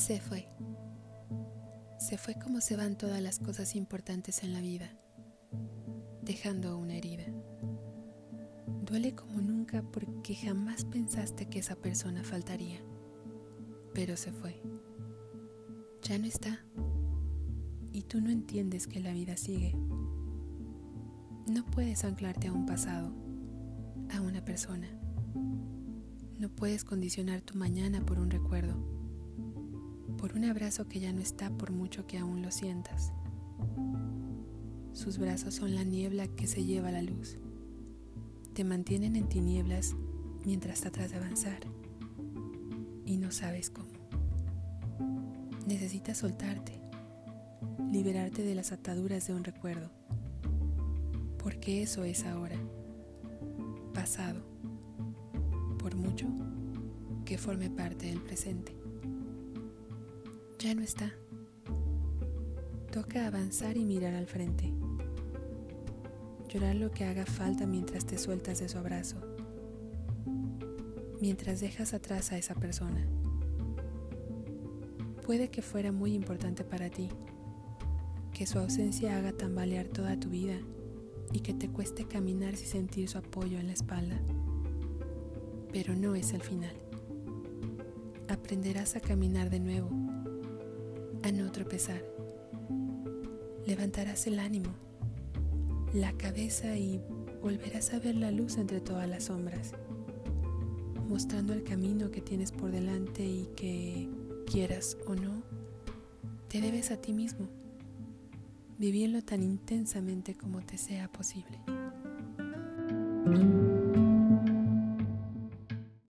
Se fue. Se fue como se van todas las cosas importantes en la vida, dejando una herida. Duele como nunca porque jamás pensaste que esa persona faltaría, pero se fue. Ya no está. Y tú no entiendes que la vida sigue. No puedes anclarte a un pasado, a una persona. No puedes condicionar tu mañana por un recuerdo por un abrazo que ya no está por mucho que aún lo sientas. Sus brazos son la niebla que se lleva la luz. Te mantienen en tinieblas mientras tratas de avanzar y no sabes cómo. Necesitas soltarte, liberarte de las ataduras de un recuerdo, porque eso es ahora, pasado, por mucho que forme parte del presente ya no está. Toca avanzar y mirar al frente. Llorar lo que haga falta mientras te sueltas de su abrazo. Mientras dejas atrás a esa persona. Puede que fuera muy importante para ti. Que su ausencia haga tambalear toda tu vida y que te cueste caminar sin sentir su apoyo en la espalda. Pero no es el final. Aprenderás a caminar de nuevo a no tropezar. Levantarás el ánimo, la cabeza y volverás a ver la luz entre todas las sombras, mostrando el camino que tienes por delante y que, quieras o no, te debes a ti mismo, vivirlo tan intensamente como te sea posible.